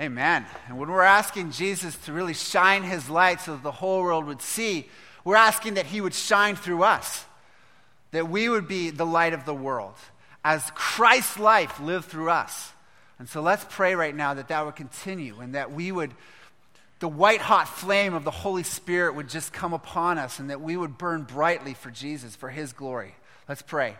Amen. And when we're asking Jesus to really shine his light so that the whole world would see, we're asking that he would shine through us, that we would be the light of the world as Christ's life lived through us. And so let's pray right now that that would continue and that we would, the white hot flame of the Holy Spirit would just come upon us and that we would burn brightly for Jesus, for his glory. Let's pray.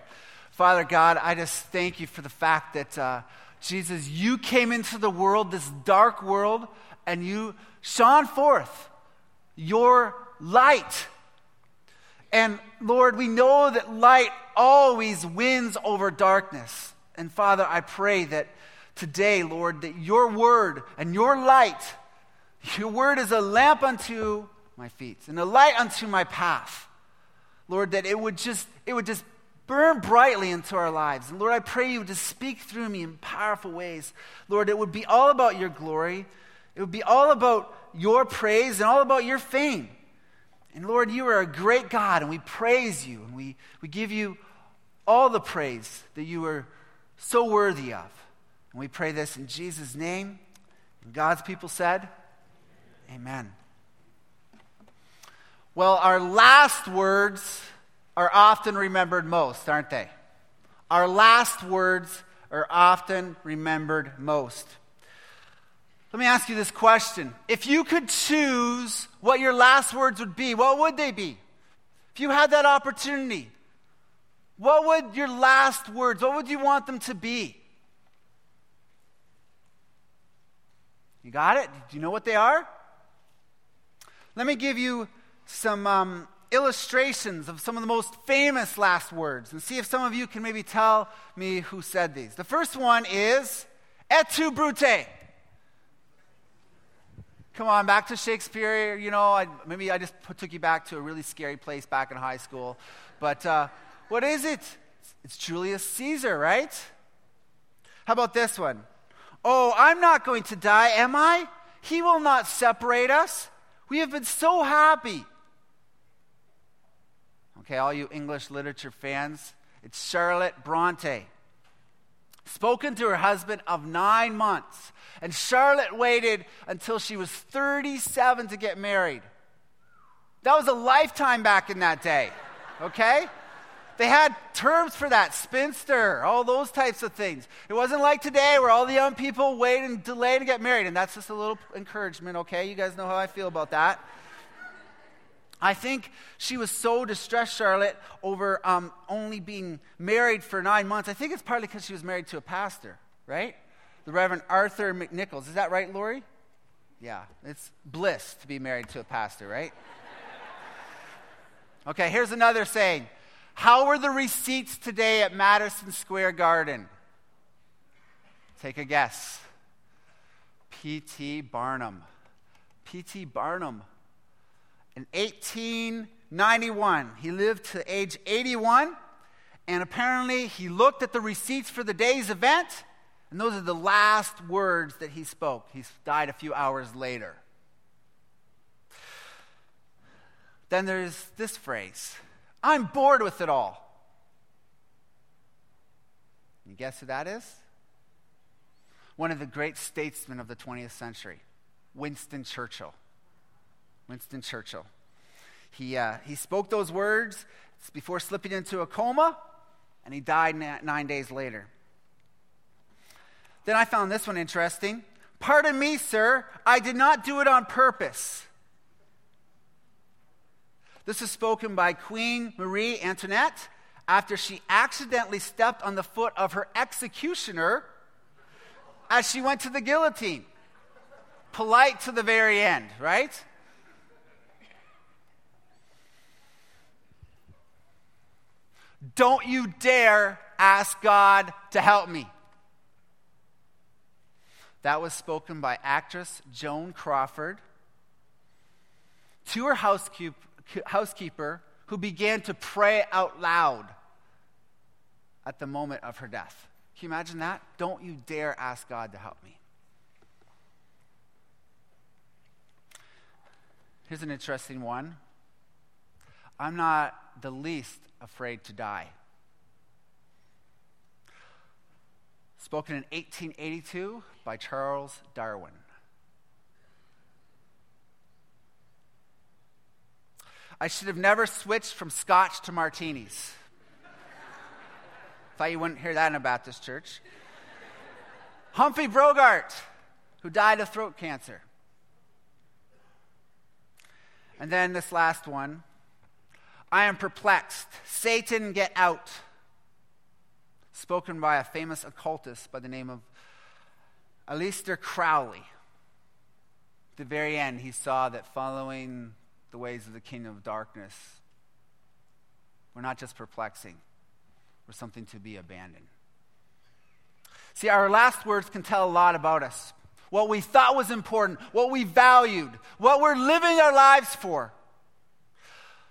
Father God, I just thank you for the fact that. Uh, Jesus, you came into the world, this dark world, and you shone forth your light. And Lord, we know that light always wins over darkness. And Father, I pray that today, Lord, that your word and your light, your word is a lamp unto my feet and a light unto my path. Lord, that it would just, it would just burn brightly into our lives. And Lord, I pray you to speak through me in powerful ways. Lord, it would be all about your glory, it would be all about your praise and all about your fame. And Lord, you are a great God, and we praise you, and we, we give you all the praise that you are so worthy of. And we pray this in Jesus' name. And God's people said, Amen. Well, our last words are often remembered most, aren't they? Our last words are often remembered most. Let me ask you this question. If you could choose what your last words would be, what would they be? If you had that opportunity, what would your last words, what would you want them to be? You got it? Do you know what they are? Let me give you some um, illustrations of some of the most famous last words and see if some of you can maybe tell me who said these. The first one is et tu brute. Come on, back to Shakespeare. You know, I, maybe I just put, took you back to a really scary place back in high school. But uh, what is it? It's Julius Caesar, right? How about this one? Oh, I'm not going to die, am I? He will not separate us. We have been so happy. Okay, all you English literature fans, it's Charlotte Bronte. Spoken to her husband of nine months. And Charlotte waited until she was 37 to get married. That was a lifetime back in that day, okay? They had terms for that spinster, all those types of things. It wasn't like today where all the young people wait and delay to get married. And that's just a little encouragement, okay? You guys know how I feel about that. I think she was so distressed, Charlotte, over um, only being married for nine months. I think it's partly because she was married to a pastor, right? The Reverend Arthur McNichols. Is that right, Lori? Yeah, it's bliss to be married to a pastor, right? Okay, here's another saying How were the receipts today at Madison Square Garden? Take a guess. P.T. Barnum. P.T. Barnum in 1891. He lived to age 81, and apparently he looked at the receipts for the day's event, and those are the last words that he spoke. He died a few hours later. Then there's this phrase I'm bored with it all. You guess who that is? One of the great statesmen of the 20th century, Winston Churchill. Winston Churchill. He, uh, he spoke those words before slipping into a coma, and he died nine days later. Then I found this one interesting. Pardon me, sir, I did not do it on purpose. This is spoken by Queen Marie Antoinette after she accidentally stepped on the foot of her executioner as she went to the guillotine. Polite to the very end, right? Don't you dare ask God to help me. That was spoken by actress Joan Crawford to her housekeeper, who began to pray out loud at the moment of her death. Can you imagine that? Don't you dare ask God to help me. Here's an interesting one. I'm not the least afraid to die. Spoken in 1882 by Charles Darwin. I should have never switched from scotch to martinis. Thought you wouldn't hear that in a Baptist church. Humphrey Bogart, who died of throat cancer. And then this last one I am perplexed. Satan, get out. Spoken by a famous occultist by the name of Aleister Crowley. At the very end, he saw that following the ways of the kingdom of darkness were not just perplexing, were something to be abandoned. See, our last words can tell a lot about us. What we thought was important, what we valued, what we're living our lives for.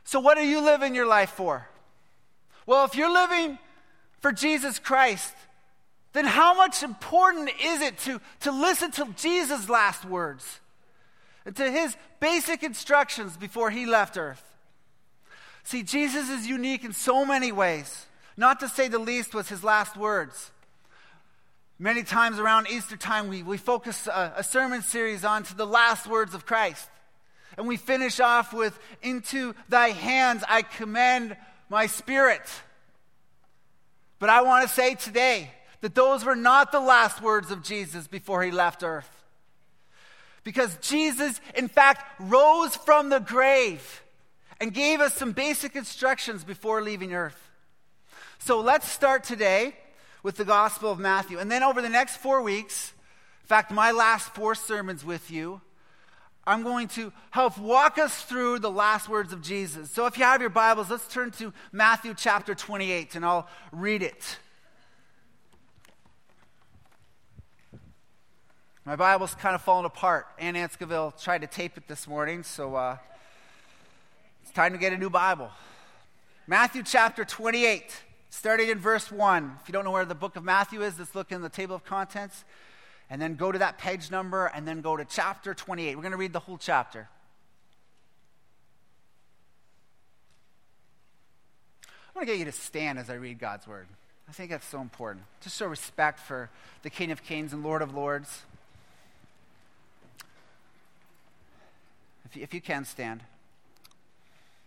So, what are you living your life for? Well, if you're living for Jesus Christ, then how much important is it to, to listen to Jesus' last words and to his basic instructions before he left earth? See, Jesus is unique in so many ways. Not to say the least was his last words. Many times around Easter time, we, we focus a, a sermon series on to the last words of Christ. And we finish off with, Into thy hands I commend my spirit. But I want to say today that those were not the last words of Jesus before he left earth. Because Jesus, in fact, rose from the grave and gave us some basic instructions before leaving earth. So let's start today with the Gospel of Matthew. And then over the next four weeks, in fact, my last four sermons with you, I'm going to help walk us through the last words of Jesus. So if you have your Bibles, let's turn to Matthew chapter 28 and I'll read it. My Bible's kind of falling apart. Ann Anscoville tried to tape it this morning, so uh, it's time to get a new Bible. Matthew chapter 28, starting in verse 1. If you don't know where the book of Matthew is, let's look in the table of contents and then go to that page number, and then go to chapter 28. We're going to read the whole chapter. I want to get you to stand as I read God's word. I think that's so important. Just show respect for the King of Kings and Lord of Lords. If you, if you can stand,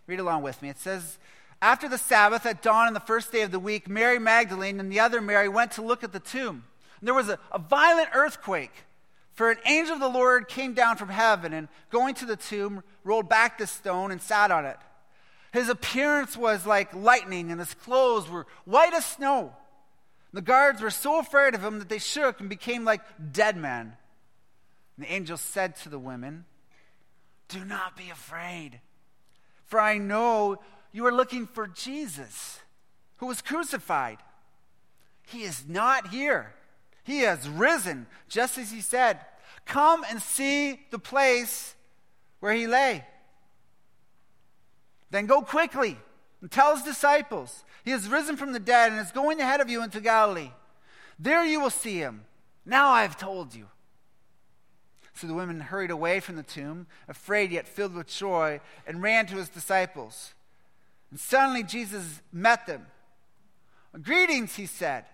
read along with me. It says, After the Sabbath, at dawn on the first day of the week, Mary Magdalene and the other Mary went to look at the tomb. And there was a, a violent earthquake, for an angel of the Lord came down from heaven and, going to the tomb, rolled back the stone and sat on it. His appearance was like lightning, and his clothes were white as snow. The guards were so afraid of him that they shook and became like dead men. And the angel said to the women, Do not be afraid, for I know you are looking for Jesus, who was crucified. He is not here he has risen, just as he said. Come and see the place where he lay. Then go quickly and tell his disciples, He has risen from the dead and is going ahead of you into Galilee. There you will see him. Now I have told you. So the women hurried away from the tomb, afraid yet filled with joy, and ran to his disciples. And suddenly Jesus met them. Greetings, he said.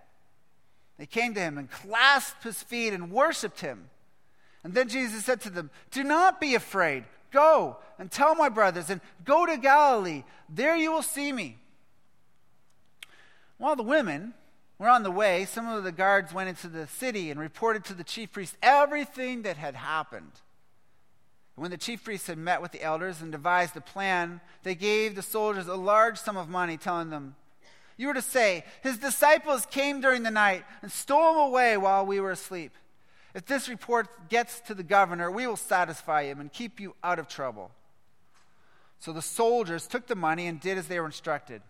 They came to him and clasped his feet and worshiped him. And then Jesus said to them, Do not be afraid. Go and tell my brothers and go to Galilee. There you will see me. While the women were on the way, some of the guards went into the city and reported to the chief priest everything that had happened. When the chief priests had met with the elders and devised a plan, they gave the soldiers a large sum of money, telling them, you were to say, His disciples came during the night and stole him away while we were asleep. If this report gets to the governor, we will satisfy him and keep you out of trouble. So the soldiers took the money and did as they were instructed.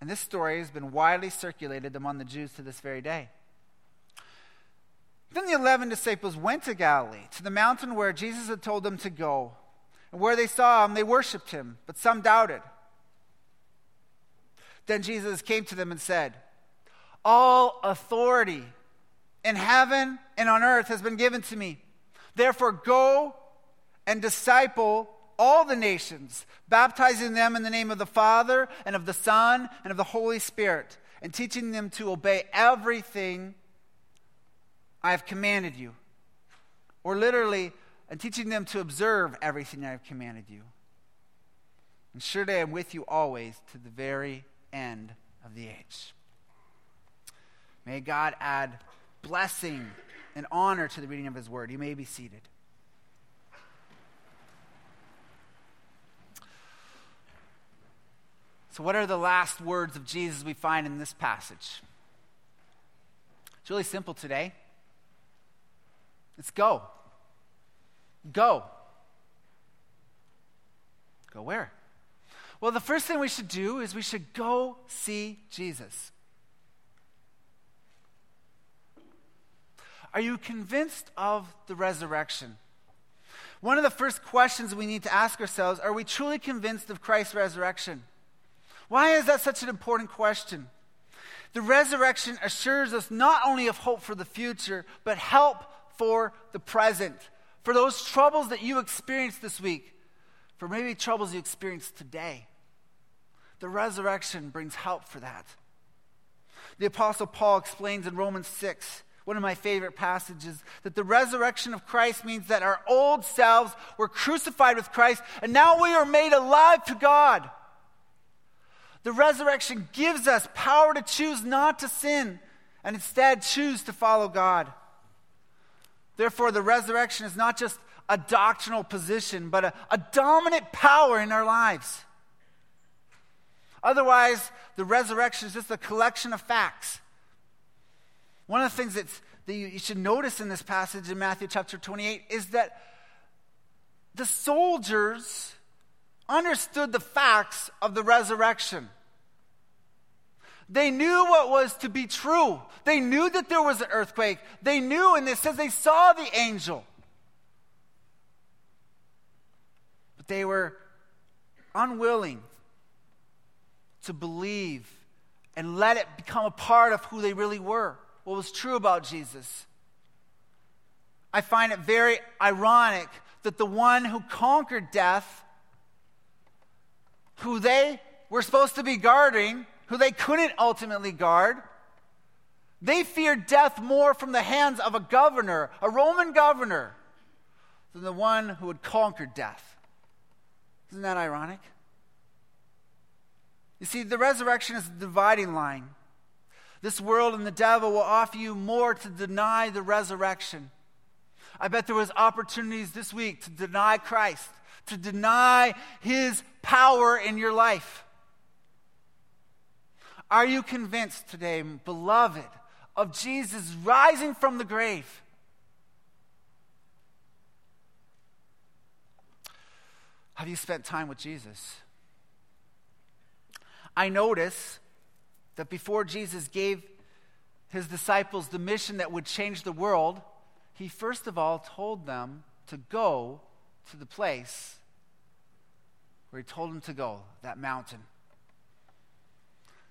And this story has been widely circulated among the Jews to this very day. Then the eleven disciples went to Galilee, to the mountain where Jesus had told them to go. And where they saw him, they worshiped him, but some doubted. Then Jesus came to them and said, All authority in heaven and on earth has been given to me. Therefore, go and disciple all the nations, baptizing them in the name of the Father and of the Son and of the Holy Spirit, and teaching them to obey everything I have commanded you. Or literally, and teaching them to observe everything I have commanded you. And surely I am with you always to the very end of the age. May God add blessing and honor to the reading of his word. You may be seated. So, what are the last words of Jesus we find in this passage? It's really simple today. It's go. Go. Go where? Well, the first thing we should do is we should go see Jesus. Are you convinced of the resurrection? One of the first questions we need to ask ourselves are we truly convinced of Christ's resurrection? Why is that such an important question? The resurrection assures us not only of hope for the future, but help for the present. For those troubles that you experienced this week, for maybe troubles you experienced today. The resurrection brings help for that. The Apostle Paul explains in Romans 6 one of my favorite passages, that the resurrection of Christ means that our old selves were crucified with Christ, and now we are made alive to God. The resurrection gives us power to choose not to sin and instead choose to follow God. Therefore, the resurrection is not just a doctrinal position, but a, a dominant power in our lives. Otherwise, the resurrection is just a collection of facts. One of the things that's, that you, should notice in this passage in Matthew chapter 28 is that the soldiers understood the facts of the resurrection. They knew what was to be true. They knew that there was an earthquake. They knew, and it says they saw the angel. But they were unwilling to believe and let it become a part of who they really were what was true about Jesus. I find it very ironic that the one who conquered death, who they were supposed to be guarding, who they couldn't ultimately guard, they feared death more from the hands of a governor, a Roman governor, than the one who had conquered death. Isn't that ironic? You see, the resurrection is the dividing line. This world and the devil will offer you more to deny the resurrection. I bet there was opportunities this week to deny Christ, to deny his power in your life. Are you convinced today, beloved, of Jesus rising from the grave? Have you spent time with Jesus? I notice that before Jesus gave his disciples the mission that would change the world, he first of all told them to go to the place where he told them to go, that mountain.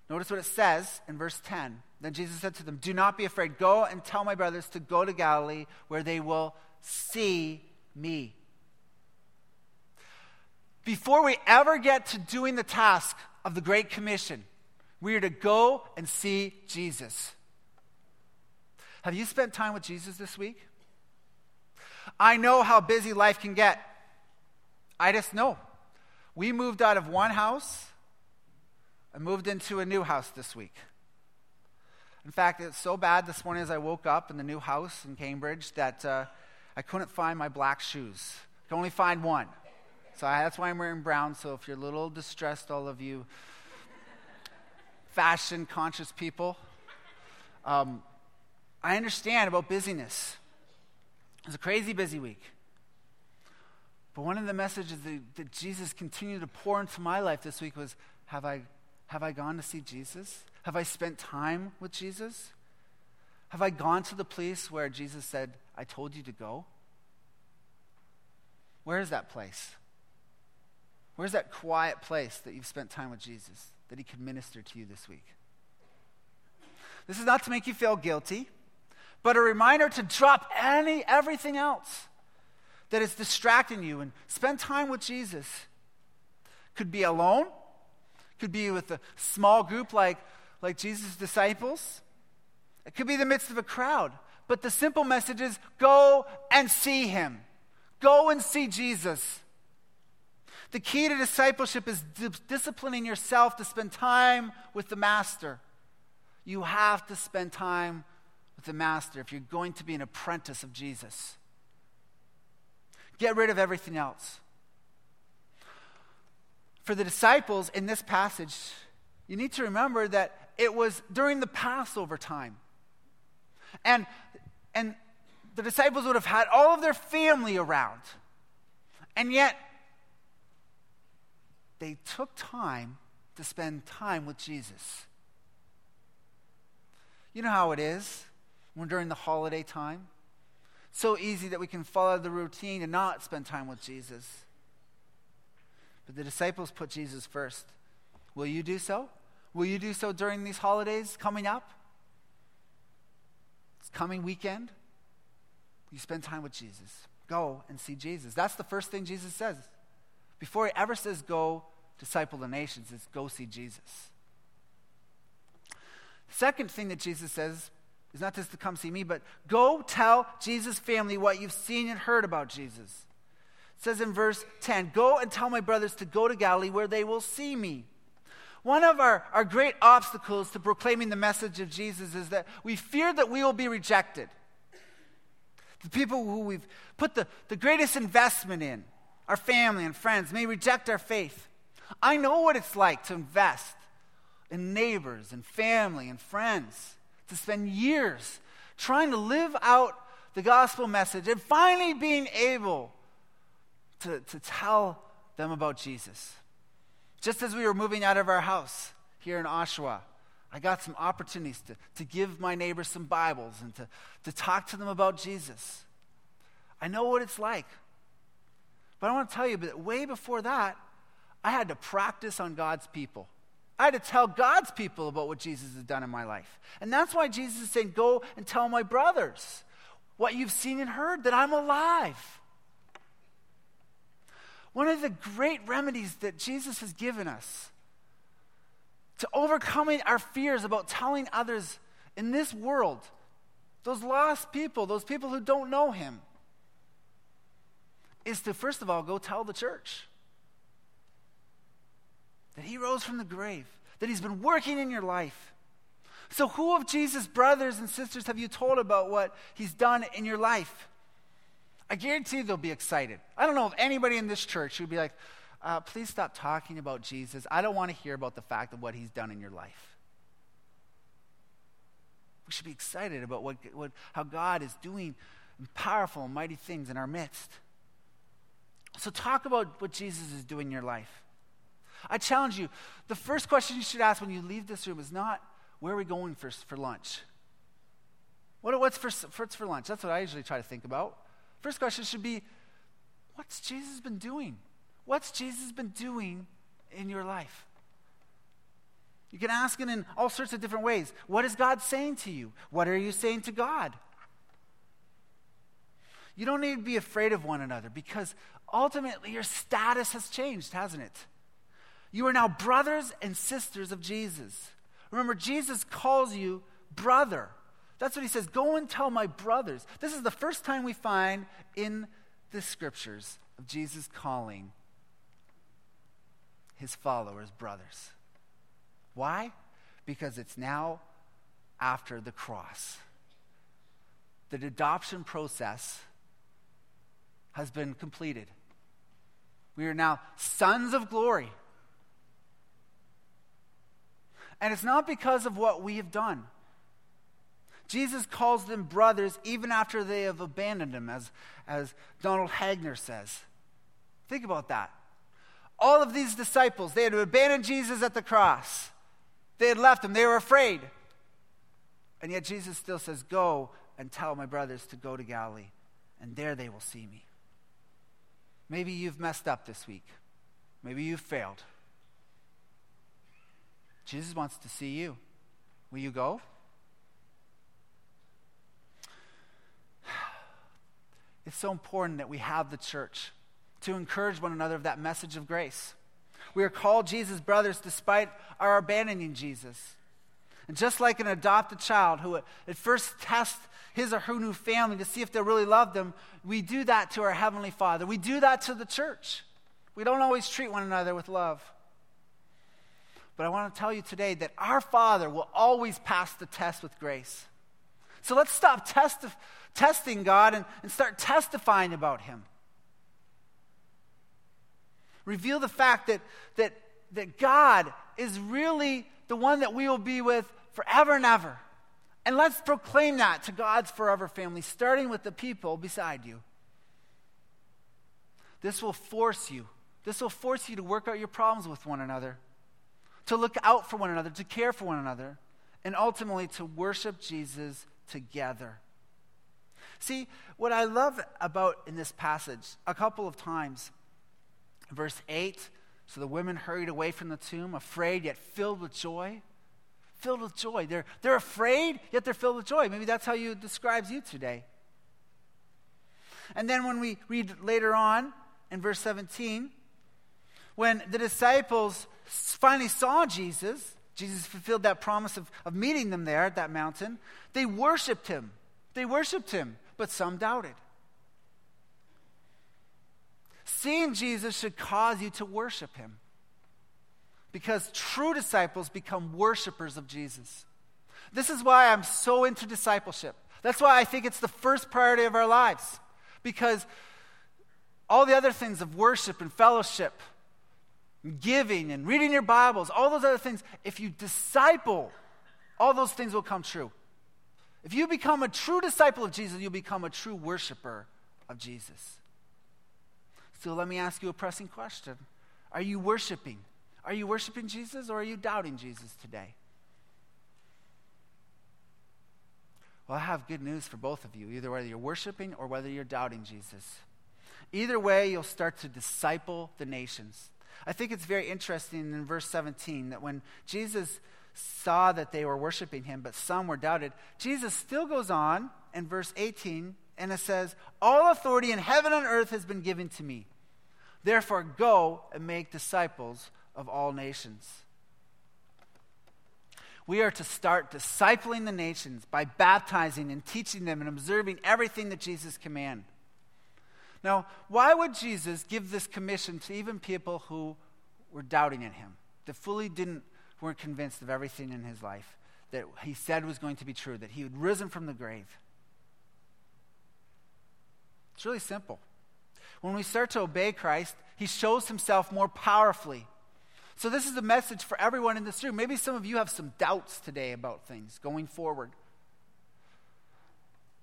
Notice what it says in verse 10. Then Jesus said to them, Do not be afraid. Go and tell my brothers to go to Galilee where they will see me. Before we ever get to doing the task of the Great Commission, we are to go and see Jesus. Have you spent time with Jesus this week? I know how busy life can get. I just know. We moved out of one house and moved into a new house this week. In fact, it's so bad this morning as I woke up in the new house in Cambridge that uh, I couldn't find my black shoes. I could only find one. So I, that's why I'm wearing brown. So if you're a little distressed, all of you, fashion conscious people. Um, I understand about busyness. It was a crazy busy week. But one of the messages that, that, Jesus continued to pour into my life this week was have I, have I gone to see Jesus? Have I spent time with Jesus? Have I gone to the place where Jesus said, I told you to go? Where is that place? Where's that quiet place that you've spent time with Jesus? that he could minister to you this week. This is not to make you feel guilty, but a reminder to drop any everything else that is distracting you and spend time with Jesus. Could be alone, could be with a small group like, like Jesus' disciples. It could be the midst of a crowd. But the simple message is go and see him. Go and see Jesus. The key to discipleship is di- disciplining yourself to spend time with the Master. You have to spend time with the Master if you're going to be an apprentice of Jesus. Get rid of everything else. For the disciples in this passage, you need to remember that it was during the Passover time. And, and the disciples would have had all of their family around. And yet, they took time to spend time with Jesus. You know how it is when during the holiday time? So easy that we can follow the routine and not spend time with Jesus. But the disciples put Jesus first. Will you do so? Will you do so during these holidays coming up? It's coming weekend. You spend time with Jesus. Go and see Jesus. That's the first thing Jesus says. Before he ever says go disciple the nations, is go see Jesus. Second thing that Jesus says is not just to come see me, but go tell Jesus' family what you've seen and heard about Jesus. It says in verse 10 Go and tell my brothers to go to Galilee where they will see me. One of our, our great obstacles to proclaiming the message of Jesus is that we fear that we will be rejected. The people who we've put the, the greatest investment in, our family and friends, may reject our faith. I know what it's like to invest in neighbors and family and friends, to spend years trying to live out the gospel message and finally being able to, to tell them about Jesus. Just as we were moving out of our house here in Oshawa, I got some opportunities to, to give my neighbors some Bibles and to, to talk to them about Jesus. I know what it's like. But I want to tell you, that way before that, I had to practice on God's people. I had to tell God's people about what Jesus has done in my life. And that's why Jesus is saying, Go and tell my brothers what you've seen and heard, that I'm alive. One of the great remedies that Jesus has given us to overcoming our fears about telling others in this world, those lost people, those people who don't know Him, is to first of all go tell the church that He rose from the grave, that He's been working in your life. So, who of Jesus' brothers and sisters have you told about what He's done in your life? I guarantee they'll be excited. I don't know if anybody in this church would be like, uh, please stop talking about Jesus. I don't want to hear about the fact of what he's done in your life. We should be excited about what, what, how God is doing powerful and mighty things in our midst. So, talk about what Jesus is doing in your life. I challenge you the first question you should ask when you leave this room is not, where are we going for, for lunch? What, what's, for, what's for lunch? That's what I usually try to think about. First question should be what's Jesus been doing? What's Jesus been doing in your life? You can ask it in all sorts of different ways. What is God saying to you? What are you saying to God? You don't need to be afraid of one another because ultimately your status has changed, hasn't it? You are now brothers and sisters of Jesus. Remember, Jesus calls you brother. That's what he says. Go and tell my brothers. This is the first time we find in the scriptures of Jesus calling his followers brothers. Why? Because it's now after the cross. The adoption process has been completed. We are now sons of glory. And it's not because of what we have done. Jesus calls them brothers even after they have abandoned him, as, as Donald Hagner says. Think about that. All of these disciples, they had abandoned Jesus at the cross. They had left him. They were afraid. And yet Jesus still says, Go and tell my brothers to go to Galilee, and there they will see me. Maybe you've messed up this week. Maybe you've failed. Jesus wants to see you. Will you go? It's so important that we have the church to encourage one another of that message of grace. We are called Jesus' brothers despite our abandoning Jesus. And just like an adopted child who at first tests his or her new family to see if they really love them, we do that to our Heavenly Father. We do that to the church. We don't always treat one another with love. But I want to tell you today that our Father will always pass the test with grace. So let's stop testi- testing God and, and start testifying about Him. Reveal the fact that, that, that God is really the one that we will be with forever and ever. And let's proclaim that to God's forever family, starting with the people beside you. This will force you. This will force you to work out your problems with one another, to look out for one another, to care for one another, and ultimately to worship Jesus together. See, what I love about in this passage, a couple of times, verse 8 so the women hurried away from the tomb, afraid yet filled with joy. Filled with joy. They're, they're afraid, yet they're filled with joy. Maybe that's how you describes you today. And then when we read later on in verse 17, when the disciples finally saw Jesus, Jesus fulfilled that promise of, of meeting them there at that mountain, they worshiped him. They worshiped him, but some doubted. Seeing Jesus should cause you to worship him. Because true disciples become worshipers of Jesus. This is why I'm so into discipleship. That's why I think it's the first priority of our lives. Because all the other things of worship and fellowship, giving and reading your Bibles, all those other things, if you disciple, all those things will come true. If you become a true disciple of Jesus, you'll become a true worshiper of Jesus. So let me ask you a pressing question Are you worshiping? Are you worshiping Jesus or are you doubting Jesus today? Well, I have good news for both of you, either whether you're worshiping or whether you're doubting Jesus. Either way, you'll start to disciple the nations. I think it's very interesting in verse 17 that when Jesus saw that they were worshiping him, but some were doubted, Jesus still goes on in verse 18 and it says, All authority in heaven and earth has been given to me. Therefore, go and make disciples of all nations. We are to start discipling the nations by baptizing and teaching them and observing everything that Jesus commanded. Now, why would Jesus give this commission to even people who were doubting in him, that fully didn't weren't convinced of everything in his life that he said was going to be true, that he had risen from the grave? It's really simple. When we start to obey Christ, he shows himself more powerfully. So, this is a message for everyone in this room. Maybe some of you have some doubts today about things going forward.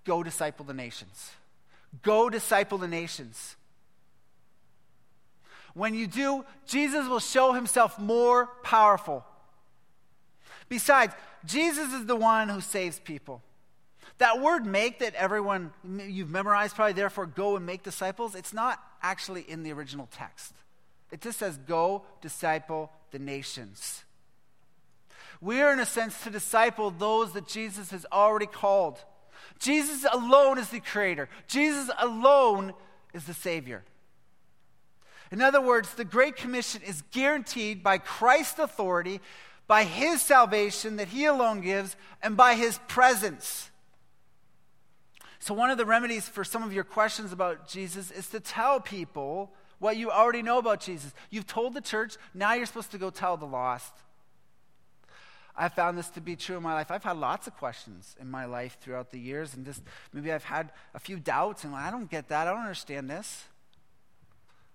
Go disciple the nations. Go disciple the nations. When you do, Jesus will show himself more powerful. Besides, Jesus is the one who saves people. That word make that everyone, you've memorized probably, therefore go and make disciples, it's not actually in the original text. It just says go disciple the nations. We are, in a sense, to disciple those that Jesus has already called. Jesus alone is the creator, Jesus alone is the Savior. In other words, the Great Commission is guaranteed by Christ's authority, by His salvation that He alone gives, and by His presence. So, one of the remedies for some of your questions about Jesus is to tell people what you already know about Jesus. You've told the church, now you're supposed to go tell the lost. I found this to be true in my life. I've had lots of questions in my life throughout the years, and just maybe I've had a few doubts, and I don't get that. I don't understand this.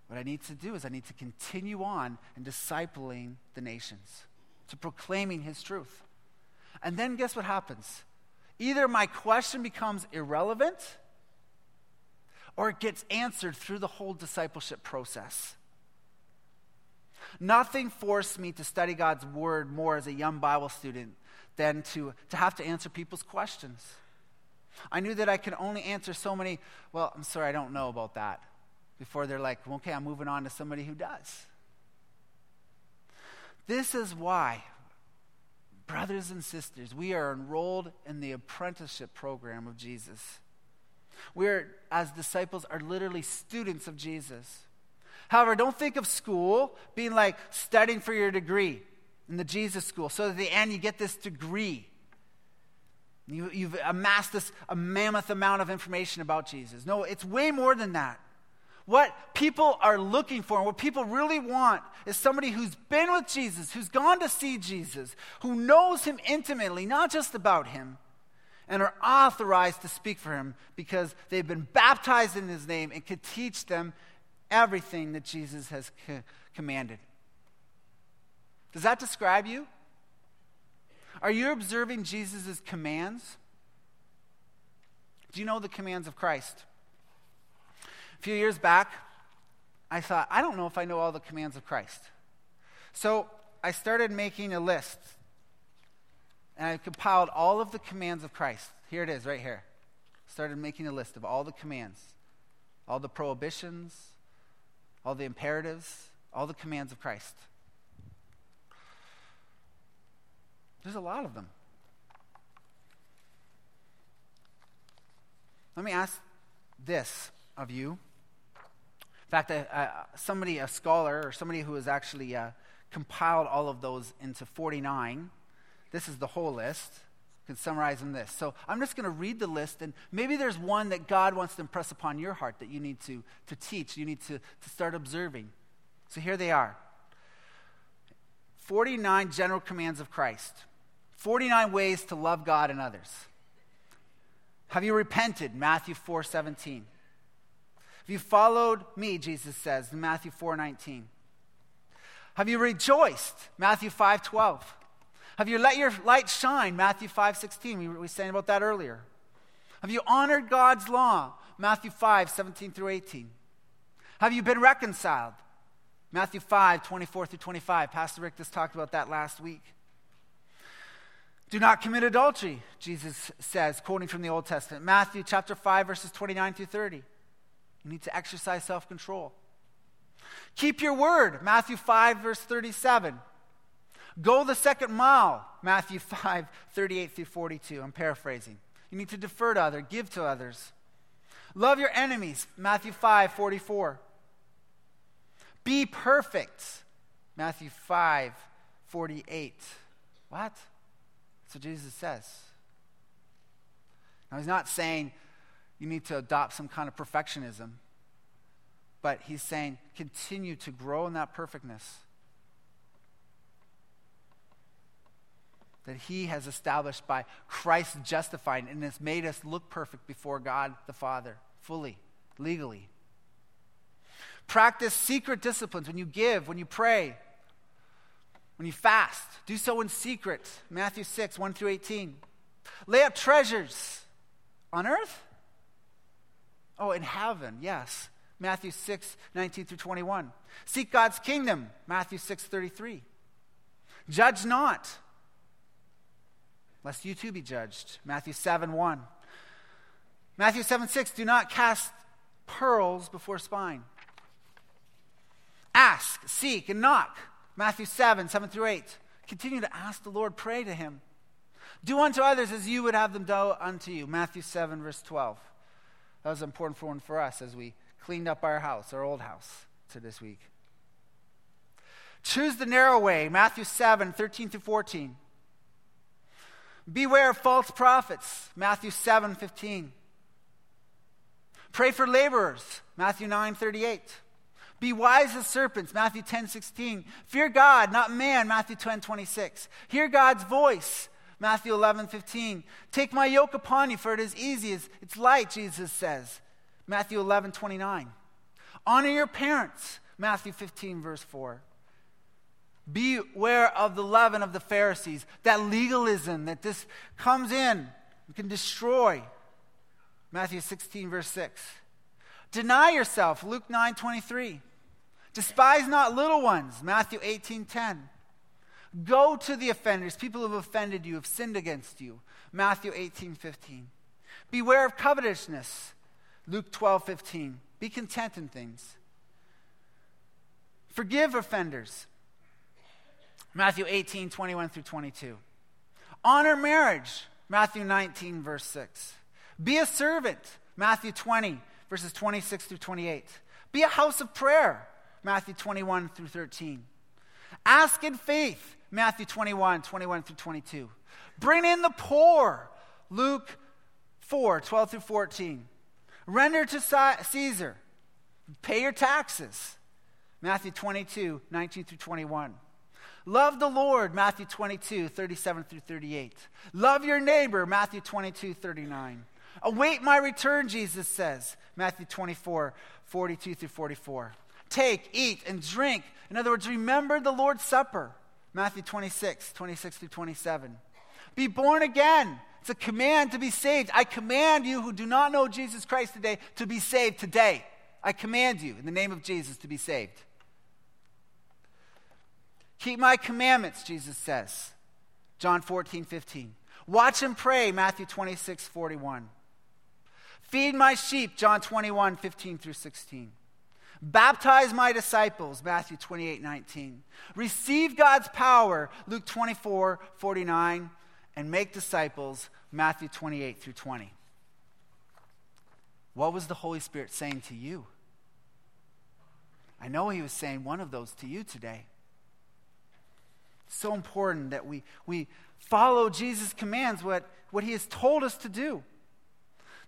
What I need to do is I need to continue on in discipling the nations, to proclaiming his truth. And then guess what happens? Either my question becomes irrelevant or it gets answered through the whole discipleship process. Nothing forced me to study God's word more as a young Bible student than to, to have to answer people's questions. I knew that I could only answer so many, well, I'm sorry, I don't know about that, before they're like, okay, I'm moving on to somebody who does. This is why Brothers and sisters, we are enrolled in the apprenticeship program of Jesus. We are, as disciples, are literally students of Jesus. However, don't think of school being like studying for your degree in the Jesus school, so at the end you get this degree. You, you've amassed this a mammoth amount of information about Jesus. No, it's way more than that. What people are looking for and what people really want is somebody who's been with Jesus, who's gone to see Jesus, who knows him intimately, not just about him, and are authorized to speak for him because they've been baptized in his name and can teach them everything that Jesus has co- commanded. Does that describe you? Are you observing Jesus' commands? Do you know the commands of Christ? A few years back, I thought, I don't know if I know all the commands of Christ. So I started making a list. And I compiled all of the commands of Christ. Here it is, right here. Started making a list of all the commands, all the prohibitions, all the imperatives, all the commands of Christ. There's a lot of them. Let me ask this of you. In fact, somebody, a scholar, or somebody who has actually uh, compiled all of those into 49, this is the whole list. Can summarize in this. So I'm just going to read the list, and maybe there's one that God wants to impress upon your heart that you need to, to teach, you need to, to start observing. So here they are 49 general commands of Christ, 49 ways to love God and others. Have you repented? Matthew 4 17. Have you followed me, Jesus says in Matthew 4 19. Have you rejoiced? Matthew 5 12. Have you let your light shine? Matthew 5 16. We were saying about that earlier. Have you honored God's law? Matthew 5 17 through 18. Have you been reconciled? Matthew 5 24 through 25. Pastor Rick just talked about that last week. Do not commit adultery, Jesus says, quoting from the Old Testament. Matthew chapter 5, verses 29 through 30. You need to exercise self control. Keep your word, Matthew 5, verse 37. Go the second mile, Matthew 5, 38 through 42. I'm paraphrasing. You need to defer to others, give to others. Love your enemies, Matthew 5, 44. Be perfect, Matthew 5, 48. What? That's what Jesus says. Now, he's not saying you need to adopt some kind of perfectionism, but he's saying continue to grow in that perfectness. That he has established by Christ justifying and has made us look perfect before God the Father, fully, legally. Practice secret disciplines when you give, when you pray, when you fast. Do so in secret. Matthew 6, 1 through 18. Lay up treasures on earth? Oh, in heaven, yes. Matthew 6, 19 through 21. Seek God's kingdom. Matthew 6, 33. Judge not lest you too be judged. Matthew 7 1. Matthew 7 6. Do not cast pearls before swine. Ask, seek, and knock. Matthew 7 7 through 8. Continue to ask the Lord, pray to Him. Do unto others as you would have them do unto you. Matthew 7, verse 12. That was an important one for us as we cleaned up our house, our old house, to this week. Choose the narrow way. Matthew 7, 13 through 14. Beware of false prophets, Matthew 7 15. Pray for laborers, Matthew 9 38. Be wise as serpents, Matthew 10 16. Fear God, not man, Matthew 10 26. Hear God's voice, Matthew 11 15. Take my yoke upon you, for it is easy, as it's light, Jesus says, Matthew 11 29. Honor your parents, Matthew 15, verse 4. Beware of the leaven of the Pharisees, that legalism that this comes in and can destroy. Matthew 16, verse 6. Deny yourself, Luke 9, 23. Despise not little ones, Matthew 18, 10. Go to the offenders, people who have offended you, have sinned against you, Matthew 18, 15. Beware of covetousness, Luke 12, 15. Be content in things. Forgive offenders, Matthew 18, 21 through 22. Honor marriage, Matthew 19, verse 6. Be a servant, Matthew 20, verses 26 through 28. Be a house of prayer, Matthew 21 through 13. Ask in faith, Matthew 21, 21 through 22. Bring in the poor, Luke 4, 12 through 14. Render to Caesar, Pay your taxes. Matthew 22, 19 through 21. Love the Lord, Matthew 22, 37 through 38. Love your neighbor, Matthew 22, 39. Await my return, Jesus says, Matthew 24, 42 through 44. Take, eat, and drink. In other words, remember the Lord's Supper, Matthew 26, 26 through 27. Be born again. It's a command to be saved. I command you who do not know Jesus Christ today to be saved today. I command you in the name of Jesus to be saved. Keep my commandments, Jesus says. John 14, 15. Watch and pray, Matthew 26, 41. Feed my sheep, John 21, 15 through 16. Baptize my disciples, Matthew 28, 19. Receive God's power, Luke 24, 49. And make disciples, Matthew 28 through 20. What was the Holy Spirit saying to you? I know He was saying one of those to you today. So important that we, we follow Jesus' commands, what, what he has told us to do.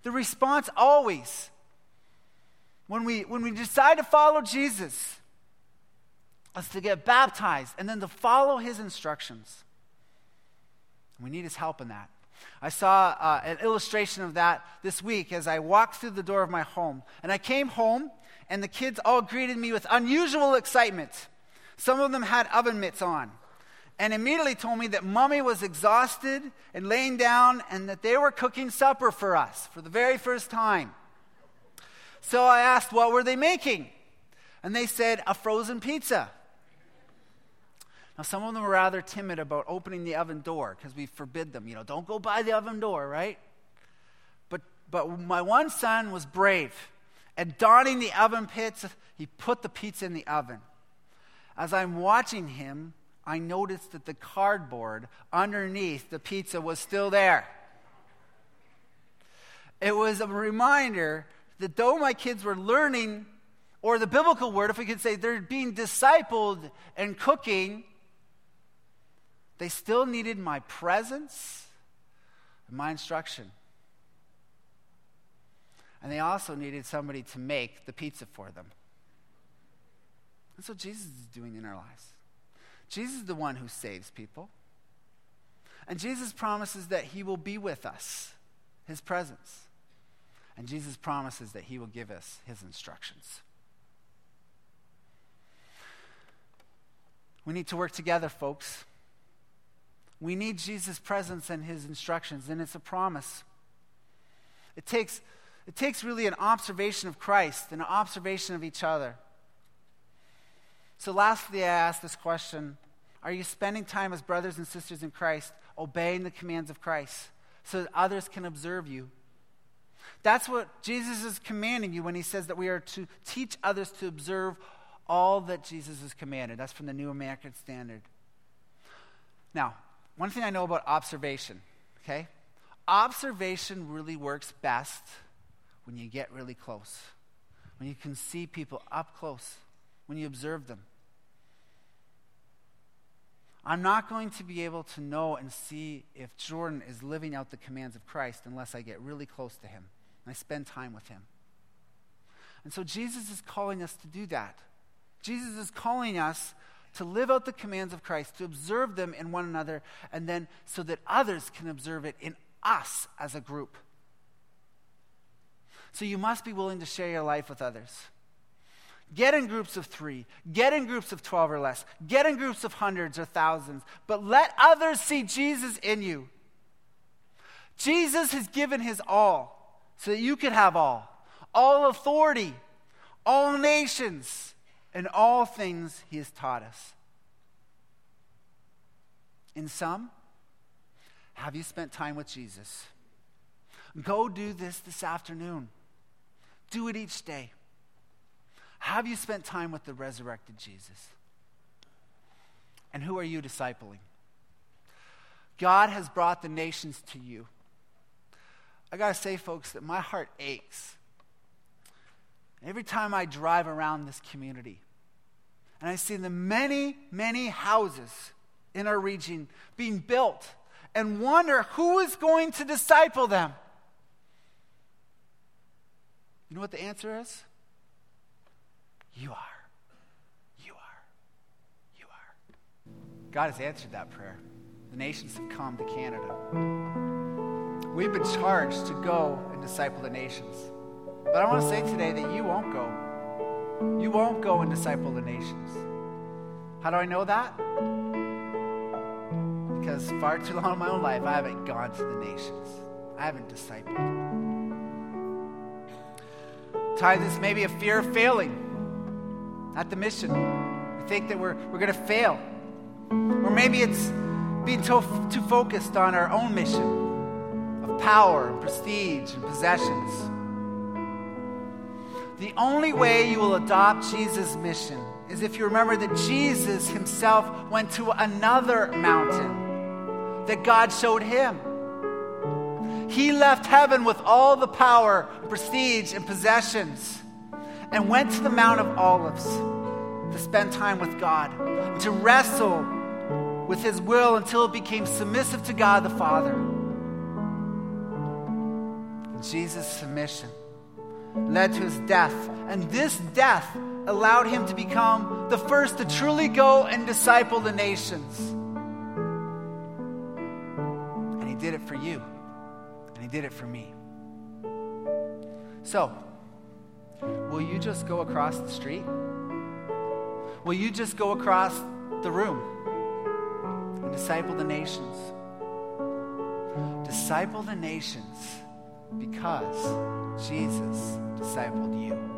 The response always, when we, when we decide to follow Jesus, is to get baptized and then to follow his instructions. We need his help in that. I saw uh, an illustration of that this week as I walked through the door of my home. And I came home, and the kids all greeted me with unusual excitement. Some of them had oven mitts on and immediately told me that mommy was exhausted and laying down and that they were cooking supper for us for the very first time. So I asked, what were they making? And they said, a frozen pizza. Now, some of them were rather timid about opening the oven door because we forbid them. You know, don't go by the oven door, right? But, but my one son was brave. And donning the oven pits, he put the pizza in the oven. As I'm watching him, I noticed that the cardboard underneath the pizza was still there. It was a reminder that though my kids were learning, or the biblical word, if we could say they're being discipled and cooking, they still needed my presence and my instruction. And they also needed somebody to make the pizza for them. That's what Jesus is doing in our lives. Jesus is the one who saves people. And Jesus promises that he will be with us, his presence. And Jesus promises that he will give us his instructions. We need to work together, folks. We need Jesus' presence and his instructions, and it's a promise. It takes, it takes really an observation of Christ and an observation of each other. So, lastly, I ask this question Are you spending time as brothers and sisters in Christ, obeying the commands of Christ so that others can observe you? That's what Jesus is commanding you when he says that we are to teach others to observe all that Jesus has commanded. That's from the New American Standard. Now, one thing I know about observation, okay? Observation really works best when you get really close, when you can see people up close when you observe them. I'm not going to be able to know and see if Jordan is living out the commands of Christ unless I get really close to him and I spend time with him. And so Jesus is calling us to do that. Jesus is calling us to live out the commands of Christ, to observe them in one another, and then so that others can observe it in us as a group. So you must be willing to share your life with others. Get in groups of three. Get in groups of 12 or less. Get in groups of hundreds or thousands. But let others see Jesus in you. Jesus has given his all so that you could have all all authority, all nations, and all things he has taught us. In sum, have you spent time with Jesus? Go do this this afternoon. Do it each day. Have you spent time with the resurrected Jesus? And who are you discipling? God has brought the nations to you. I got to say, folks, that my heart aches. Every time I drive around this community and I see the many, many houses in our region being built and wonder who is going to disciple them. You know what the answer is? You are. You are. You are. God has answered that prayer. The nations have come to Canada. We've been charged to go and disciple the nations. But I want to say today that you won't go. You won't go and disciple the nations. How do I know that? Because far too long in my own life, I haven't gone to the nations. I haven't discipled. Times it's maybe a fear of failing at the mission. We think that we're, we're going to fail. Or maybe it's being too, too focused on our own mission of power and prestige and possessions. The only way you will adopt Jesus' mission is if you remember that Jesus himself went to another mountain that God showed him. He left heaven with all the power, prestige, and possessions and went to the Mount of Olives to spend time with God, to wrestle with his will until it became submissive to God the Father. Jesus' submission led to his death, and this death allowed him to become the first to truly go and disciple the nations. And he did it for you, and he did it for me. So, will you just go across the street? Will you just go across the room and disciple the nations? Disciple the nations because Jesus discipled you.